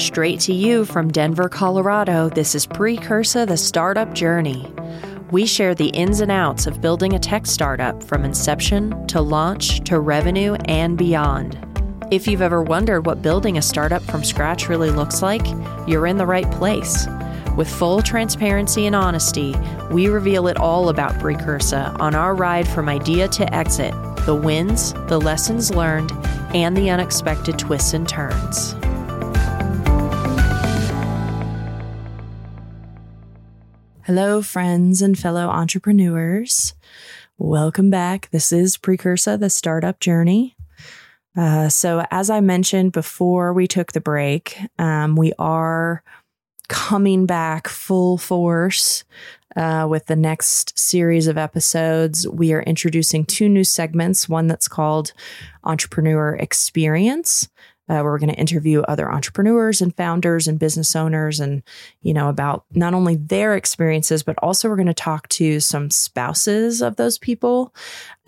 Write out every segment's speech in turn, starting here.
Straight to you from Denver, Colorado, this is Precursa the Startup Journey. We share the ins and outs of building a tech startup from inception to launch to revenue and beyond. If you've ever wondered what building a startup from scratch really looks like, you're in the right place. With full transparency and honesty, we reveal it all about Precursa on our ride from idea to exit the wins, the lessons learned, and the unexpected twists and turns. Hello, friends and fellow entrepreneurs. Welcome back. This is Precursa, the startup journey. Uh, so, as I mentioned before we took the break, um, we are coming back full force uh, with the next series of episodes. We are introducing two new segments one that's called Entrepreneur Experience, uh, where we're going to interview other entrepreneurs and founders and business owners and you know about not only their experiences but also we're going to talk to some spouses of those people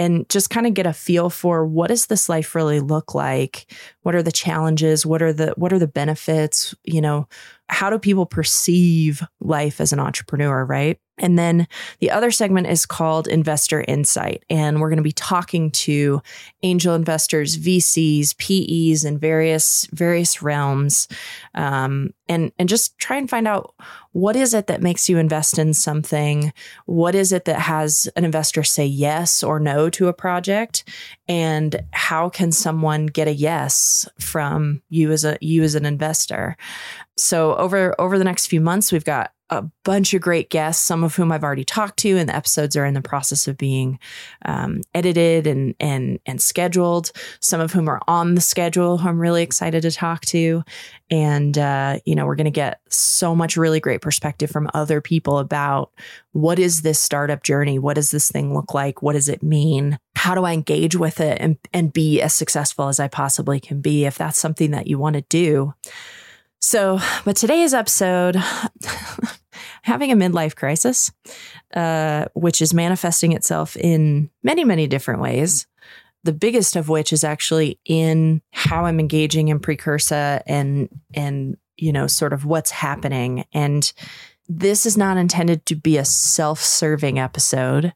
and just kind of get a feel for what does this life really look like? What are the challenges? What are the what are the benefits? You know how do people perceive life as an entrepreneur right and then the other segment is called Investor Insight. And we're going to be talking to angel investors, VCs, PEs in various, various realms. Um, and, and just try and find out what is it that makes you invest in something? What is it that has an investor say yes or no to a project? And how can someone get a yes from you as a, you as an investor? So over, over the next few months, we've got a bunch of great guests, some of whom I've already talked to, and the episodes are in the process of being um, edited and and and scheduled. Some of whom are on the schedule, who I'm really excited to talk to, and uh, you know we're going to get so much really great perspective from other people about what is this startup journey, what does this thing look like, what does it mean, how do I engage with it, and and be as successful as I possibly can be if that's something that you want to do. So, but today's episode, having a midlife crisis, uh, which is manifesting itself in many, many different ways. The biggest of which is actually in how I'm engaging in Precursa and and you know sort of what's happening. And this is not intended to be a self-serving episode.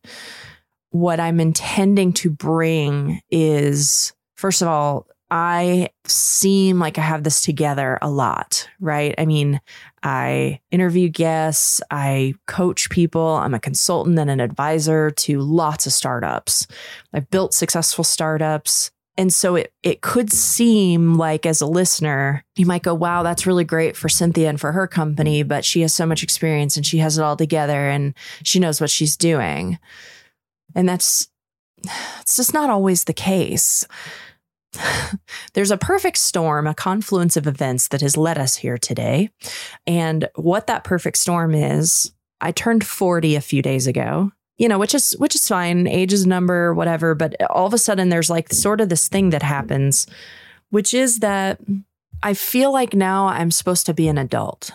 What I'm intending to bring is first of all I seem like I have this together a lot, right? I mean, I interview guests, I coach people, I'm a consultant and an advisor to lots of startups. I've built successful startups. And so it it could seem like as a listener, you might go, wow, that's really great for Cynthia and for her company, but she has so much experience and she has it all together and she knows what she's doing. And that's it's just not always the case. There's a perfect storm, a confluence of events that has led us here today. And what that perfect storm is, I turned 40 a few days ago. You know, which is which is fine, age is a number, whatever, but all of a sudden there's like sort of this thing that happens, which is that I feel like now I'm supposed to be an adult.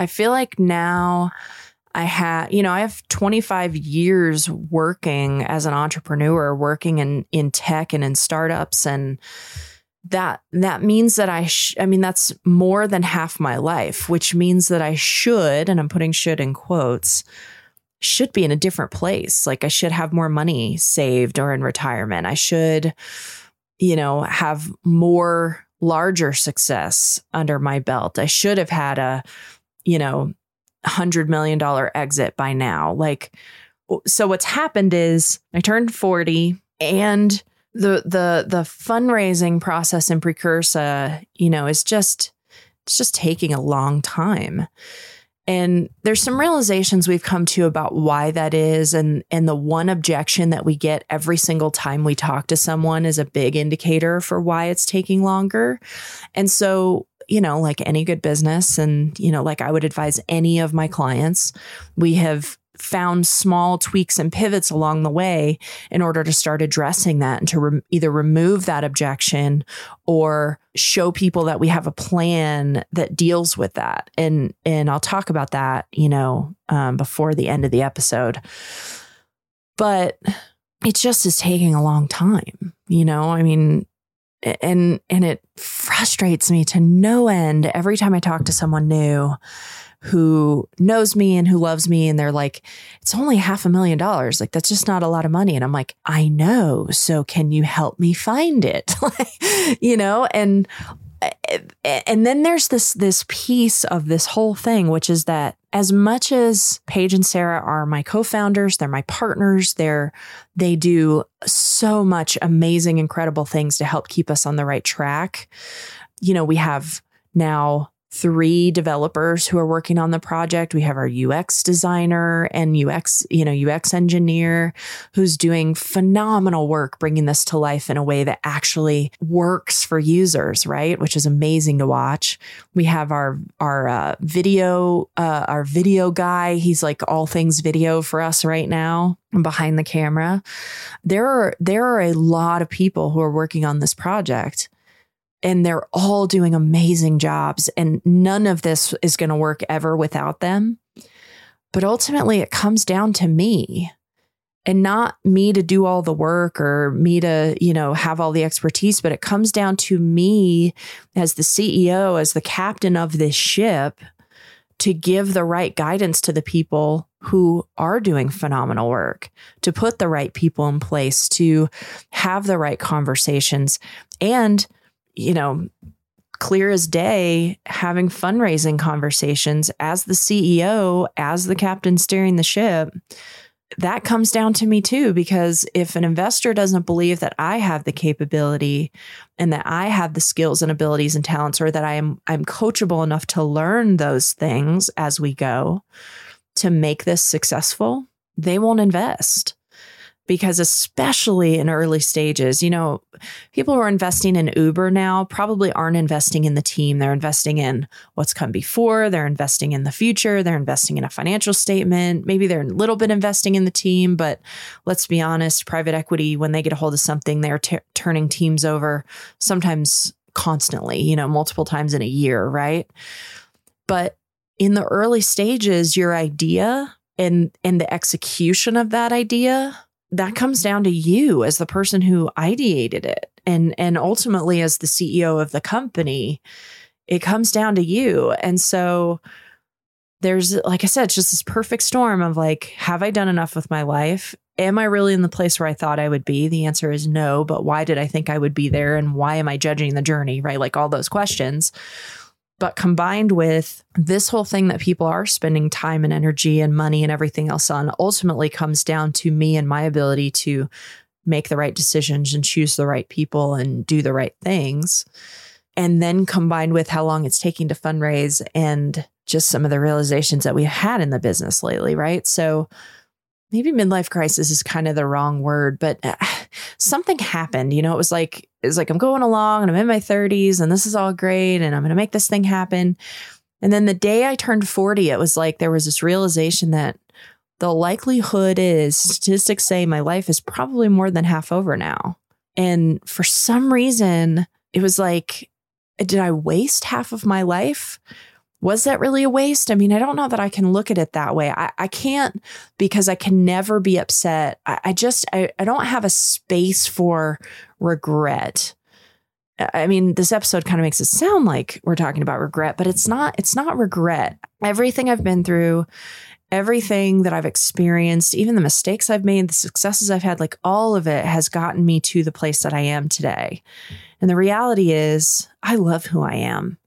I feel like now I have, you know, I have 25 years working as an entrepreneur, working in in tech and in startups and that that means that I sh- I mean that's more than half my life, which means that I should and I'm putting should in quotes should be in a different place. Like I should have more money saved or in retirement. I should you know, have more larger success under my belt. I should have had a you know, hundred million dollar exit by now. Like, so what's happened is I turned 40 and the the the fundraising process in Precursa, you know, is just it's just taking a long time. And there's some realizations we've come to about why that is. And, and the one objection that we get every single time we talk to someone is a big indicator for why it's taking longer. And so you know, like any good business, and, you know, like I would advise any of my clients, we have found small tweaks and pivots along the way in order to start addressing that and to re- either remove that objection or show people that we have a plan that deals with that. And and I'll talk about that you know um, before the end of the episode. But it just is taking a long time you know? I mean and and it frustrates me to no end every time I talk to someone new who knows me and who loves me and they're like it's only half a million dollars. Like that's just not a lot of money. And i'm like i know. So can you help me find it? You know and and then there's this this piece of this whole thing which is that as much as Paige and Sarah are my co-founders, they're my partners, they're they do so much amazing incredible things to help keep us on the right track. You know, we have now three developers who are working on the project. We have our UX designer and UX, you know, UX engineer who's doing phenomenal work bringing this to life in a way that actually works for users, right? Which is amazing to watch. We have our our uh, video uh, our video guy. He's like all things video for us right now behind the camera. There are there are a lot of people who are working on this project and they're all doing amazing jobs. And none of this is going to work ever without them. But ultimately, it comes down to me and not me to do all the work or me to, you know, have all the expertise, but it comes down to me as the CEO, as the captain of this ship to give the right guidance to the people who are doing phenomenal work, to put the right people in place, to have the right conversations and you know, clear as day having fundraising conversations as the CEO, as the captain steering the ship. That comes down to me too, because if an investor doesn't believe that I have the capability and that I have the skills and abilities and talents, or that I am I'm coachable enough to learn those things as we go to make this successful, they won't invest because especially in early stages, you know, people who are investing in Uber now probably aren't investing in the team. They're investing in what's come before, they're investing in the future, they're investing in a financial statement. Maybe they're a little bit investing in the team, but let's be honest, private equity when they get a hold of something, they're t- turning teams over sometimes constantly, you know, multiple times in a year, right? But in the early stages, your idea and and the execution of that idea that comes down to you as the person who ideated it. And and ultimately as the CEO of the company it comes down to you. And so there's like I said it's just this perfect storm of like have I done enough with my life? Am I really in the place where I thought I would be? The answer is no but why did I think I would be there? And why am I judging the journey right? Like all those questions but combined with this whole thing that people are spending time and energy and money and everything else on ultimately comes down to me and my ability to make the right decisions and choose the right people and do the right things. And then combined with how long it's taking to fundraise and just some of the realizations that we've had in the business lately, right? So maybe midlife crisis is kind of the wrong word, but uh, something happened. You know, it was like it's like I'm going along and I'm in my 30s and this is all great and I'm going to make this thing happen. And then the day I turned 40, it was like there was this realization that the likelihood is statistics say my life is probably more than half over now. And for some reason, it was like, did I waste half of my life? Was that really a waste? I mean, I don't know that I can look at it that way. I, I can't because I can never be upset. I, I just, I, I don't have a space for regret. I mean, this episode kind of makes it sound like we're talking about regret, but it's not, it's not regret. Everything I've been through, everything that I've experienced, even the mistakes I've made, the successes I've had, like all of it has gotten me to the place that I am today. And the reality is, I love who I am.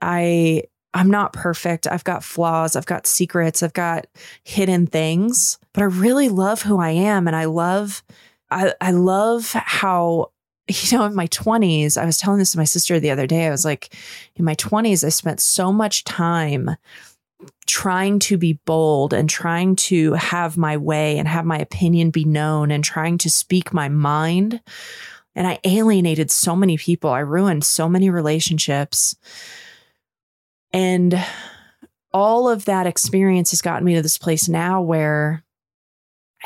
I I'm not perfect. I've got flaws. I've got secrets. I've got hidden things, but I really love who I am. And I love, I, I love how, you know, in my 20s, I was telling this to my sister the other day. I was like, in my 20s, I spent so much time trying to be bold and trying to have my way and have my opinion be known and trying to speak my mind. And I alienated so many people. I ruined so many relationships and all of that experience has gotten me to this place now where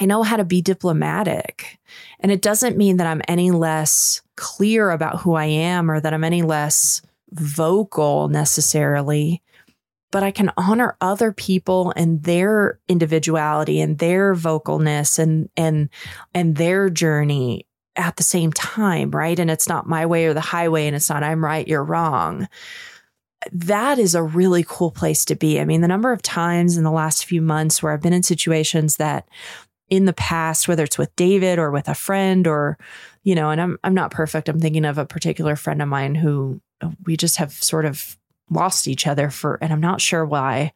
I know how to be diplomatic. And it doesn't mean that I'm any less clear about who I am or that I'm any less vocal necessarily, but I can honor other people and their individuality and their vocalness and and and their journey at the same time, right? And it's not my way or the highway, and it's not I'm right, you're wrong. That is a really cool place to be. I mean, the number of times in the last few months where I've been in situations that in the past, whether it's with David or with a friend or, you know, and I'm I'm not perfect. I'm thinking of a particular friend of mine who uh, we just have sort of lost each other for and I'm not sure why.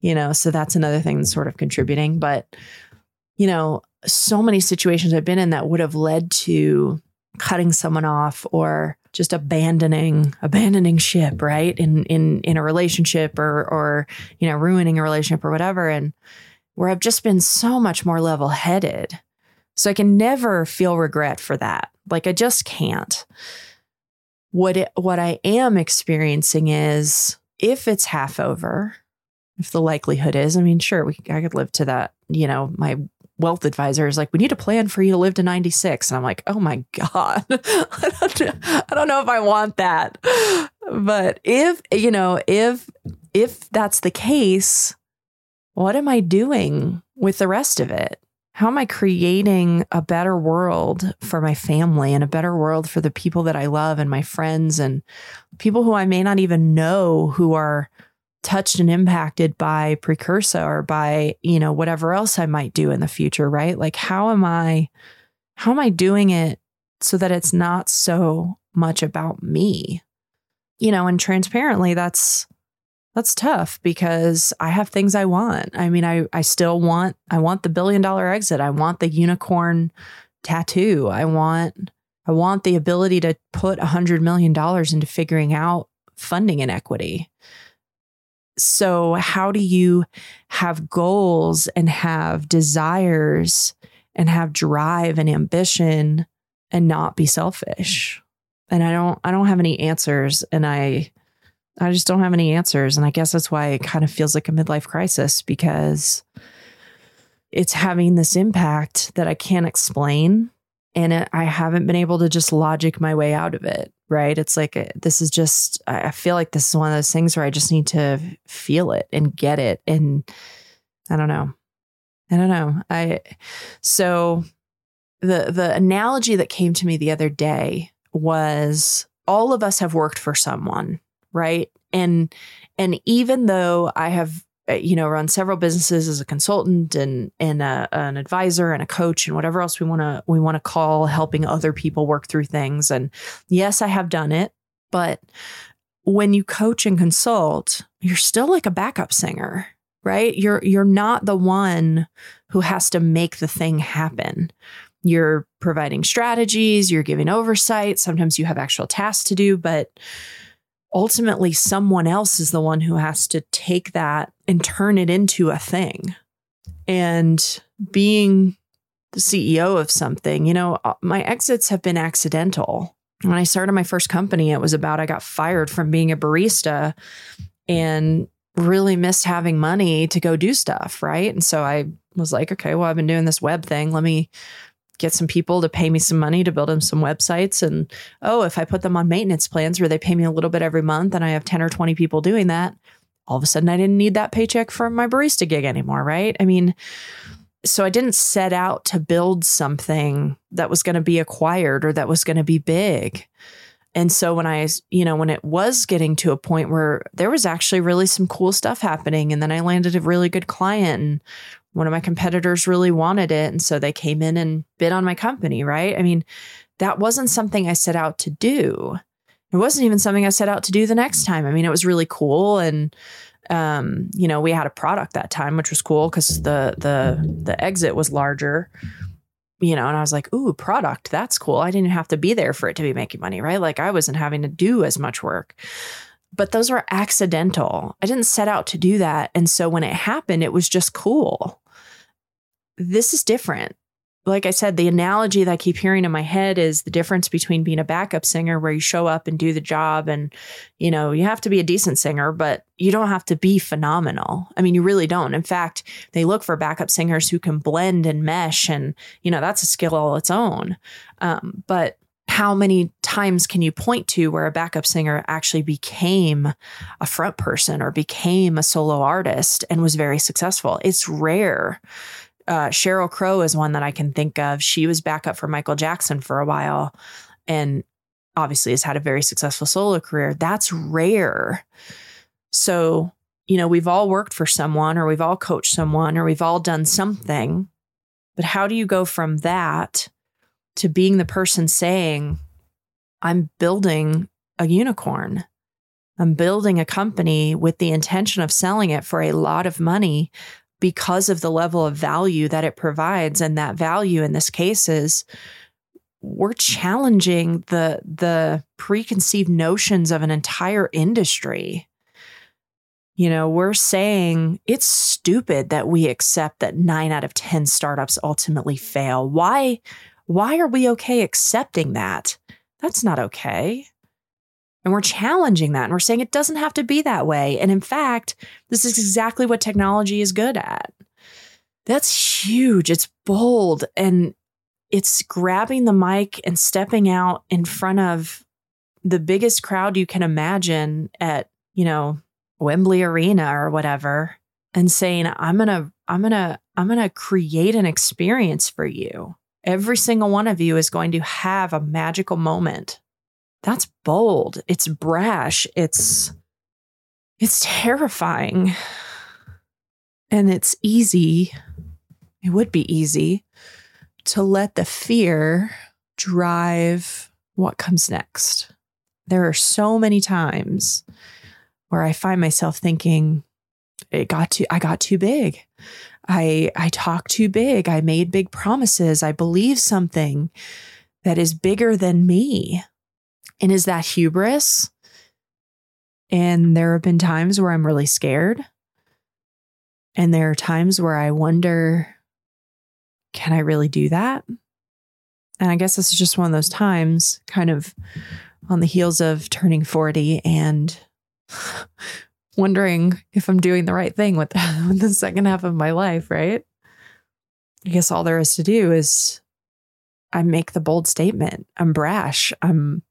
You know, so that's another thing that's sort of contributing. But, you know, so many situations I've been in that would have led to cutting someone off or just abandoning abandoning ship right? In in in a relationship or or you know ruining a relationship or whatever. And where I've just been so much more level headed so I can never feel regret for that. Like I just can't. What it, what I am experiencing is if it's half over if the likelihood is I mean sure we I could live to that you know my wealth advisor is like, we need a plan for you to live to 96. And I'm like, oh my God, I, don't, I don't know if I want that. But if, you know, if, if that's the case, what am I doing with the rest of it? How am I creating a better world for my family and a better world for the people that I love and my friends and people who I may not even know who are touched and impacted by Precursa or by you know whatever else i might do in the future right? Like how am i how am i doing it so that it's not so much about me? You know and transparently that's that's tough because i have things i want. I mean i i still want i want the billion dollar exit. I want the unicorn tattoo. I want i want the ability to put a hundred million dollars into figuring out funding inequity so, how do you have goals and have desires and have drive and ambition and not be selfish? And I don't I don't have any answers and I I just don't have any answers and I guess that's why it kind of feels like a midlife crisis because it's having this impact that I can't explain and it, I haven't been able to just logic my way out of it. Right. It's like, uh, this is just, I feel like this is one of those things where I just need to feel it and get it. And I don't know. I don't know. I, so the, the analogy that came to me the other day was all of us have worked for someone. Right. And, and even though I have Uh, you know run several businesses as a consultant and and a, an advisor and a coach and whatever else we want to we want to call helping other people work through things. And yes i have done it but when you coach and consult you're still like a backup singer right? You're you're not the one who has to make the thing happen. You're providing strategies you're giving oversight. Sometimes you have actual tasks to do but ultimately someone else is the one who has to take that and turn it into a thing. And being the CEO of something, you know, uh, my exits have been accidental. When I started my first company, it was about I got fired from being a barista and really missed having money to go do stuff. Right. And so I was like, okay, well, I've been doing this web thing. Let me get some people to pay me some money to build them some websites. And oh, if I put them on maintenance plans where they pay me a little bit every month and I have 10 or 20 people doing that, all of a sudden I didn't need that paycheck from my barista gig anymore, right? I mean, so I didn't set out to build something that was going to be acquired or that was going to be big. And so when I, you know, when it was getting to a point where there was actually really some cool stuff happening, and then I landed a really good client and one of my competitors really wanted it. And so they came in and bid on my company, right? I mean, that wasn't something I set out to do. It wasn't even something I set out to do the next time. I mean, it was really cool. And, um, you know, we had a product that time, which was cool because the the the exit was larger. You know, and I was like, ooh, product, that's cool. I didn't have to be there for it to be making money, right? Like I wasn't having to do as much work but those were accidental. I didn't set out to do that. And so when it happened, it was just cool this is different. Like I said, the analogy that I keep hearing in my head is the difference between being a backup singer where you show up and do the job and, you know, you have to be a decent singer, but you don't have to be phenomenal. I mean, you really don't. In fact, they look for backup singers who can blend and mesh and, you know, that's a skill all its own. Um, but how many times can you point to where a backup singer actually became a front person or became a solo artist and was very successful? It's rare uh, Sheryl Crow is one that I can think of. She was backup for Michael Jackson for a while and obviously has had a very successful solo career. That's rare. So, you know, we've all worked for someone or we've all coached someone or we've all done something. But how do you go from that to being the person saying, I'm building a unicorn? I'm building a company with the intention of selling it for a lot of money because of the level of value that it provides. And that value in this case is we're challenging the the preconceived notions of an entire industry. You know, we're saying it's stupid that we accept that 9 out of 10 startups ultimately fail. Why why are we okay accepting that? That's not okay. And we're challenging that and we're saying it doesn't have to be that way. And in fact, this is exactly what technology is good at. That's huge. It's bold and it's grabbing the mic and stepping out in front of the biggest crowd you can imagine at, you know, Wembley Arena or whatever and saying, I'm going to, I'm going to, I'm going to create an experience for you. Every single one of you is going to have a magical moment that's bold. It's brash. It's it's terrifying. And it's easy. It would be easy to let the fear drive what comes next. There are so many times where I find myself thinking, it got too I got too big. I I talked too big. I made big promises. I believe something that is bigger than me. And is that hubris? And there have been times where I'm really scared. And there are times where I wonder, can I really do that? And I guess this is just one of those times, kind of on the heels of turning 40 and wondering if I'm doing the right thing with the, second half of my life, right? I guess all there is to do is I make the bold statement. I'm brash. I'm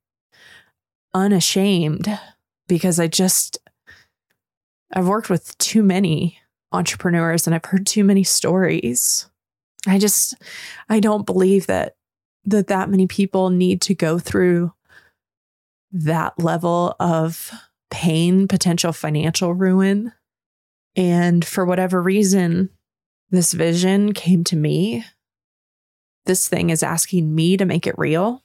unashamed because I just, I've worked with too many entrepreneurs and I've heard too many stories. I just, I don't believe that that that many people need to go through that level of pain, potential financial ruin. And for whatever reason, this vision came to me. This thing is asking me to make it real.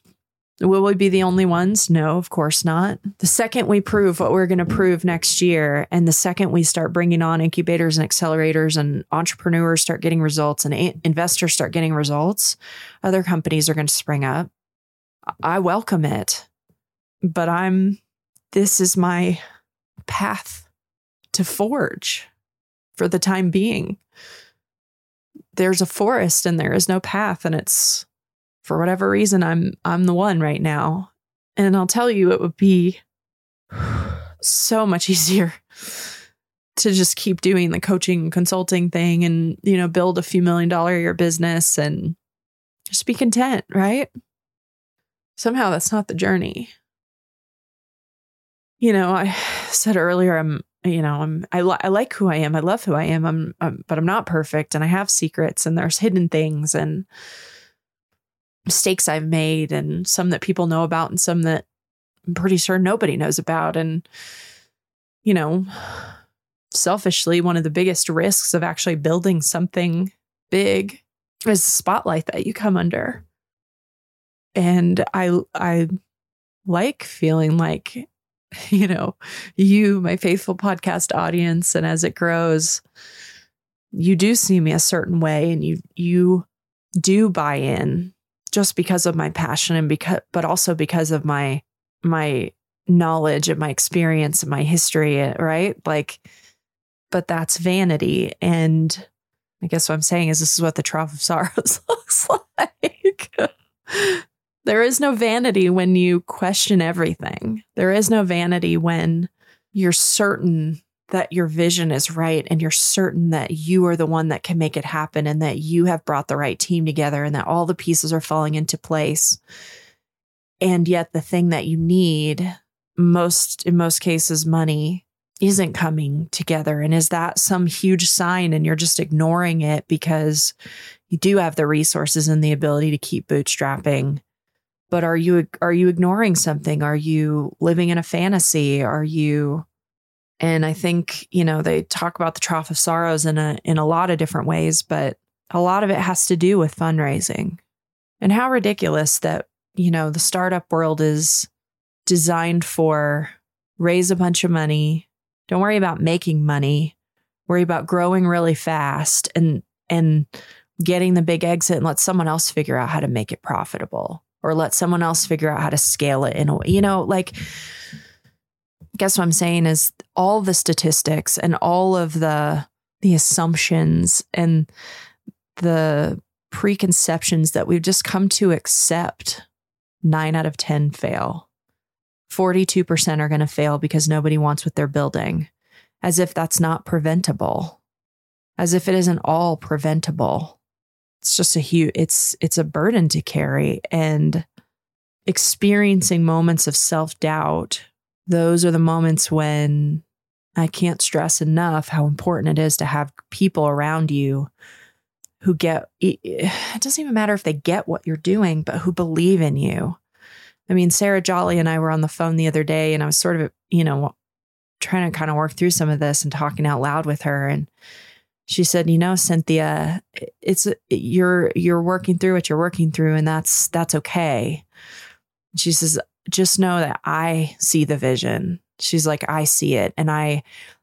Will we be the only ones? No, of course not. The second we prove what we're going to prove next year, and the second we start bringing on incubators and accelerators and entrepreneurs start getting results and investors start getting results, other companies are going to spring up. I welcome it, but I'm, this is my path to forge for the time being. There's a forest and there is no path, and it's for whatever reason I'm I'm the one right now. And I'll tell you it would be so much easier to just keep doing the coaching consulting thing and you know build a few million dollar a year business and just be content, right? Somehow that's not the journey. You know, I said earlier I'm you know, I'm I, li- I like who I am. I love who I am. I'm, I'm but I'm not perfect and I have secrets and there's hidden things and mistakes I've made and some that people know about and some that I'm pretty sure nobody knows about. And, you know, selfishly, one of the biggest risks of actually building something big is the spotlight that you come under. And I, I like feeling like, you know, you, my faithful podcast audience, and as it grows, you do see me a certain way and you, you do buy in just because of my passion and because but also because of my my knowledge and my experience and my history eh, right? Like but that's vanity. And i guess what i'm saying is this is what the trough of sorrows looks like. There is no vanity when you question everything. There is no vanity when you're certain that your vision is right and you're certain that you are the one that can make it happen and that you have brought the right team together and that all the pieces are falling into place. And yet the thing that you need most in most cases money isn't coming together? And is that some huge sign and you're just ignoring it because you do have the resources and the ability to keep bootstrapping? But are you are you ignoring something? Are you living in a fantasy? Are you and I think, you know, they talk about the trough of sorrows in a in a lot of different ways, but a lot of it has to do with fundraising. And how ridiculous that, you know, the startup world is designed for raise a bunch of money, don't worry about making money, worry about growing really fast and and getting the big exit and let someone else figure out how to make it profitable or let someone else figure out how to scale it in a way. You know, like guess what I'm saying is all the statistics and all of the the assumptions and the preconceptions that we've just come to accept 9 out of 10 fail. 42% are going to fail because nobody wants what they're building, as if that's not preventable, as if it isn't all preventable. It's just a huge, it's, it's a burden to carry. And experiencing moments of self doubt, those are the moments when I can't stress enough how important it is to have people around you who get it doesn't even matter if they get what you're doing, but who believe in you I mean, Sarah Jolly and I were on the phone the other day and I was sort of, you know, trying to kind of work through some of this and talking out loud with her and she said, "You know, Cynthia, it's you're you're working through what you're working through and that's that's okay." She says, "Just know that I see the vision." She's like, "I see it and I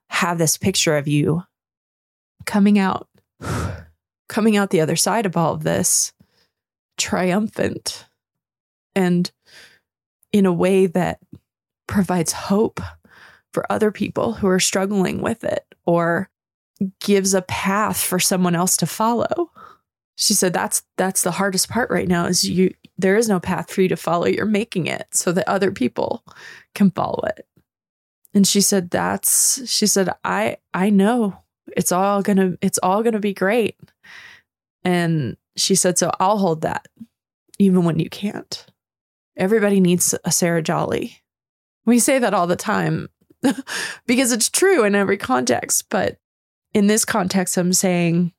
have this picture of you coming out coming out the other side of all of this triumphant and in a way that provides hope for other people who are struggling with it or gives a path for someone else to follow. She said that's that's the hardest part right now is you there is no path for you to follow. You're making it so that other people can follow it. And she said that's she said I I know it's all to it's all to be great. And she said so I'll hold that even when you can't. Everybody needs a Sarah Jolly. We say that all the time because it's true in every context. But in this context, I'm saying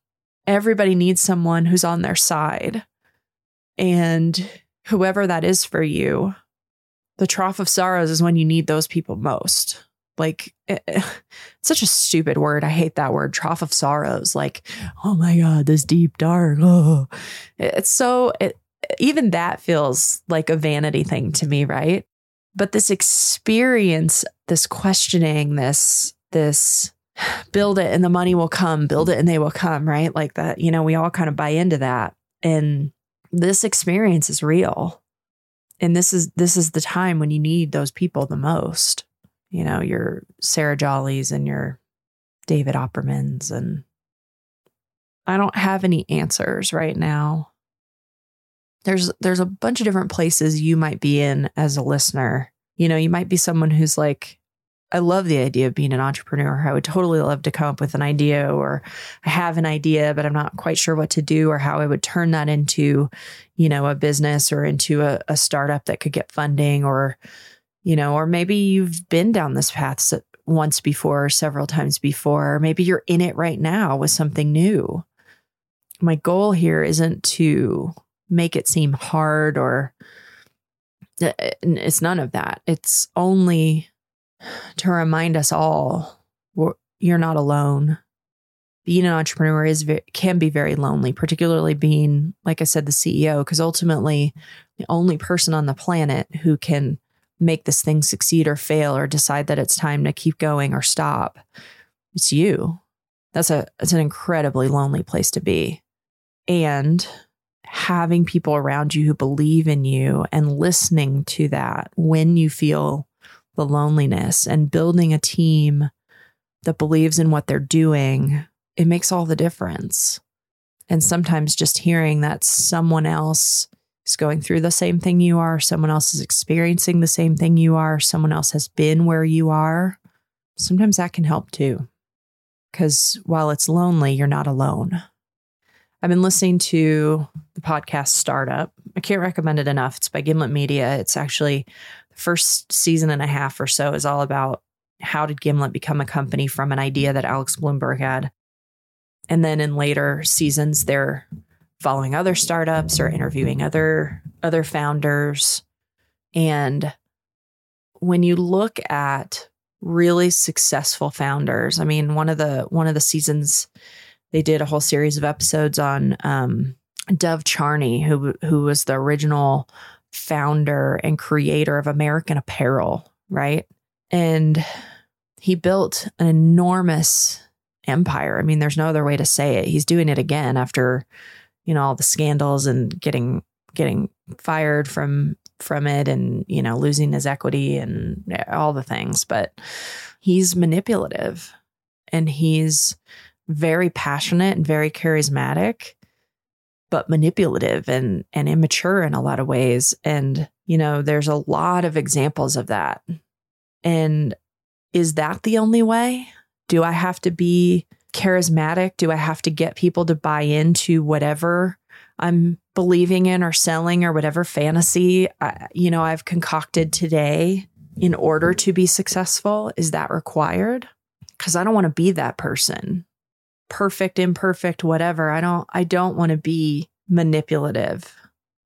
everybody needs someone who's on their side. And whoever that is for you, the trough of sorrows is when you need those people most. Like, it, eh, it's such a stupid word. I hate that word, trough of sorrows. Like, oh my God, this deep, dark. Oh. It's so, it, even that feels like a vanity thing to me, right? But this experience, this questioning, this, this build it and the money will come, build it and they will come, right? Like that, you know, we all kind of buy into that. And this experience is real. And this is this is the time when you need those people the most. You know, your Sarah Jollies and your David Oppermans and I don't have any answers right now there's there's a bunch of different places you might be in as a listener. You know, you might be someone who's like, I love the idea of being an entrepreneur. I would totally love to come up with an idea or I have an idea, but I'm not quite sure what to do or how I would turn that into, you know, a business or into a, a startup that could get funding or, you know, or maybe you've been down this path once before or several times before, or maybe you're in it right now with something new. My goal here isn't to make it seem hard or uh, it's none of that. It's only to remind us all you're not alone. Being an entrepreneur is can be very lonely, particularly being, like I said, the CEO, because ultimately, the only person on the planet who can make this thing succeed or fail or decide that it's time to keep going or stop, it's you. That's a it's an incredibly lonely place to be. And having people around you who believe in you and listening to that when you feel the loneliness and building a team that believes in what they're doing, it makes all the difference. And sometimes just hearing that someone else is going through the same thing you are, someone else is experiencing the same thing you are, someone else has been where you are, sometimes that can help too. Because while it's lonely, you're not alone. I've been listening to the podcast Startup. I can't recommend it enough. It's by Gimlet Media. It's actually first season and a half or so is all about how did Gimlet become a company from an idea that Alex Blumberg had. And then in later seasons, they're following other startups or interviewing other other founders. And when you look at really successful founders, I mean, one of the one of the seasons they did a whole series of episodes on um, Dov Charney, who who was the original founder and creator of American Apparel, right? And he built an enormous empire. I mean, there's no other way to say it. He's doing it again after, you know, all the scandals and getting getting fired from from it and, you know, losing his equity and all the things, but he's manipulative and he's very passionate and very charismatic but manipulative and and immature in a lot of ways. And you know there's a lot of examples of that. And is that the only way? Do i have to be charismatic? Do i have to get people to buy into whatever i'm believing in or selling or whatever fantasy I, you know i've concocted today in order to be successful? Is that required? Because i don't want to be that person perfect, imperfect, whatever. I don't I don't want to be manipulative.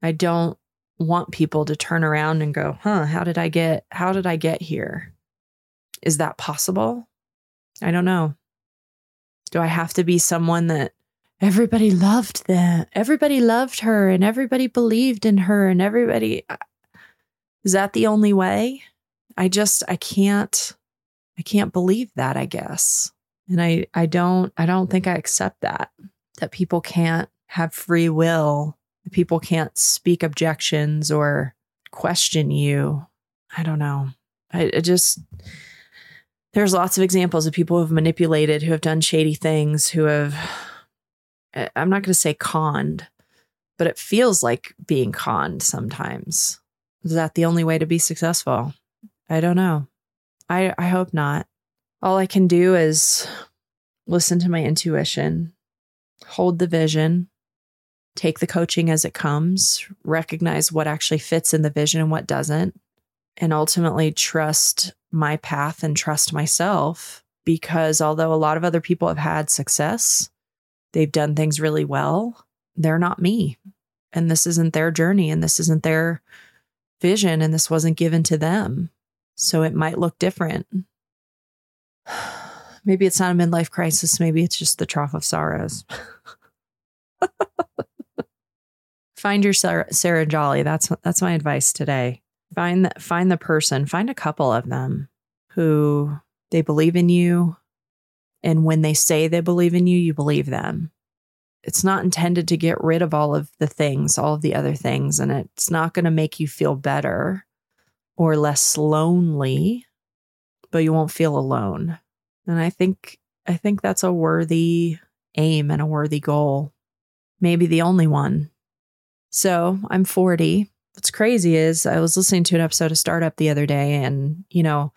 I don't want people to turn around and go, "Huh, how did I get how did I get here? Is that possible? I don't know. Do I have to be someone that everybody loved them? Everybody loved her and everybody believed in her and everybody Is that the only way? I just I can't I can't believe that, I guess. And I I don't I don't think I accept that that people can't have free will, that people can't speak objections or question you. I don't know. I, I just there's lots of examples of people who have manipulated, who have done shady things, who have I'm not going to say conned, but it feels like being conned sometimes. Is that the only way to be successful? I don't know. I I hope not all I can do is listen to my intuition, hold the vision, take the coaching as it comes, recognize what actually fits in the vision and what doesn't, and ultimately trust my path and trust myself. Because although a lot of other people have had success, they've done things really well, they're not me. And this isn't their journey and this isn't their vision and this wasn't given to them. So it might look different. Maybe it's not a midlife crisis. Maybe it's just the trough of sorrows. find your Sarah, Sarah Jolly. That's that's my advice today. Find find the person. Find a couple of them who they believe in you, and when they say they believe in you, you believe them. It's not intended to get rid of all of the things, all of the other things, and it's not going to make you feel better or less lonely but you won't feel alone. And I think I think that's a worthy aim and a worthy goal. Maybe the only one. So, I'm 40. What's crazy is I was listening to an episode of Startup the other day and, you know,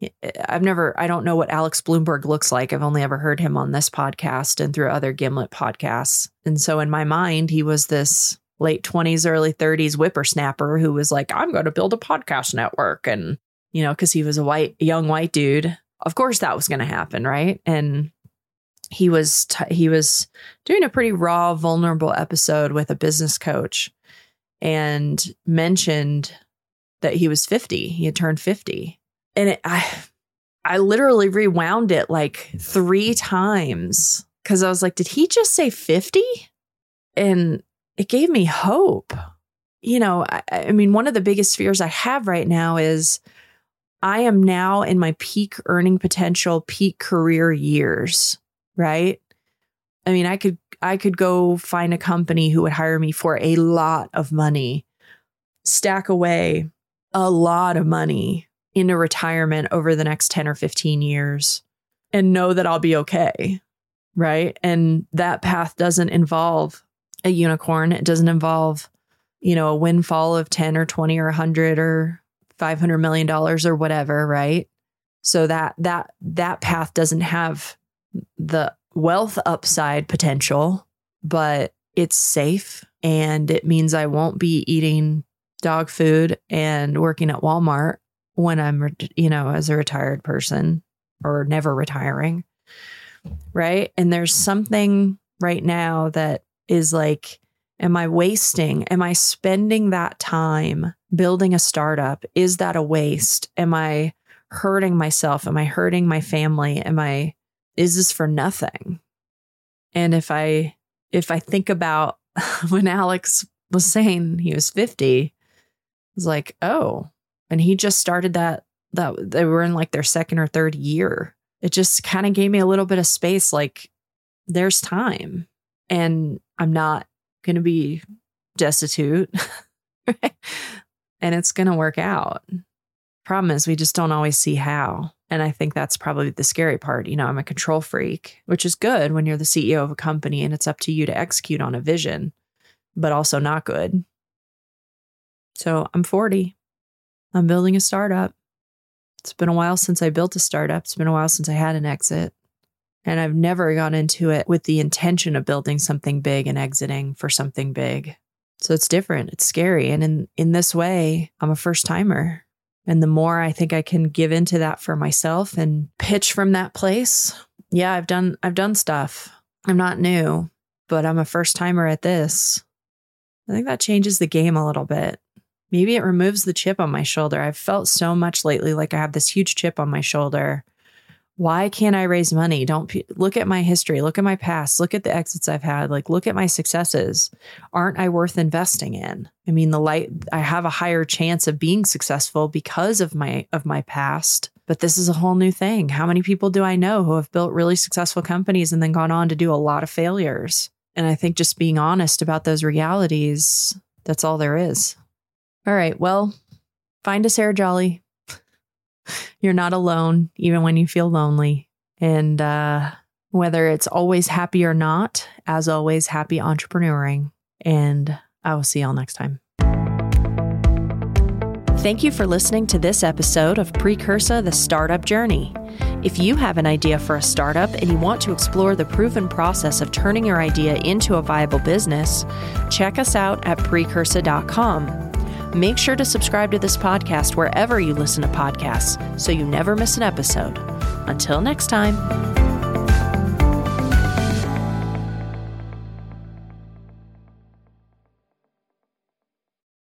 eh, I've never, I don't know what Alex Blumberg looks like. I've only ever heard him on this podcast and through other Gimlet podcasts. And so in my mind, he was this late 20s, early 30s whippersnapper who was like, I'm going to build a podcast network. And you know, because he was a white, young white dude. Of course, that was going to happen, right? And he was t- he was doing a pretty raw, vulnerable episode with a business coach, and mentioned that he was fifty. He had turned fifty, and it, I I literally rewound it like three times because I was like, did he just say fifty? And it gave me hope. You know, I, I mean, one of the biggest fears I have right now is I am now in my peak earning potential, peak career years, right? I mean, I could I could go find a company who would hire me for a lot of money, stack away a lot of money into retirement over the next 10 or 15 years and know that I'll be okay, right? And that path doesn't involve a unicorn. It doesn't involve, you know, a windfall of 10 or 20 or 100 or 500 million dollars or whatever, right? So that that that path doesn't have the wealth upside potential, but it's safe and it means I won't be eating dog food and working at Walmart when I'm, you know, as a retired person or never retiring. Right. And there's something right now that is like, am I wasting? Am I spending that time building a startup? Is that a waste? Am I hurting myself? Am I hurting my family? Am I, is this for nothing? And if I, if I think about when Alex was saying he was 50, I was like, oh, and he just started that, that they were in like their second or third year. It just kind of gave me a little bit of space. Like there's time and I'm not going to be destitute and it's going to work out. Problem is, we just don't always see how. And I think that's probably the scary part. You know, I'm a control freak, which is good when you're the CEO of a company and it's up to you to execute on a vision, but also not good. So I'm 40. I'm building a startup. It's been a while since I built a startup. It's been a while since I had an exit. And I've never gone into it with the intention of building something big and exiting for something big. So it's different. It's scary. And in, in this way, I'm a first timer. And the more I think I can give into that for myself and pitch from that place, yeah, I've done I've done stuff. I'm not new, but I'm a first timer at this. I think that changes the game a little bit. Maybe it removes the chip on my shoulder. I've felt so much lately like I have this huge chip on my shoulder why can't I raise money? Don't look at my history, look at my past, look at the exits I've had, like look at my successes. Aren't I worth investing in? I mean, the light I have a higher chance of being successful because of my of my past. But this is a whole new thing. How many people do I know who have built really successful companies and then gone on to do a lot of failures? And I think just being honest about those realities, that's all there is. All right, well, find a Sarah Jolly, you're not alone, even when you feel lonely. And uh, whether it's always happy or not, as always, happy entrepreneuring. And I will see y'all next time. Thank you for listening to this episode of Precursa the Startup Journey. If you have an idea for a startup and you want to explore the proven process of turning your idea into a viable business, check us out at precursa.com. Make sure to subscribe to this podcast wherever you listen to podcasts so you never miss an episode. Until next time.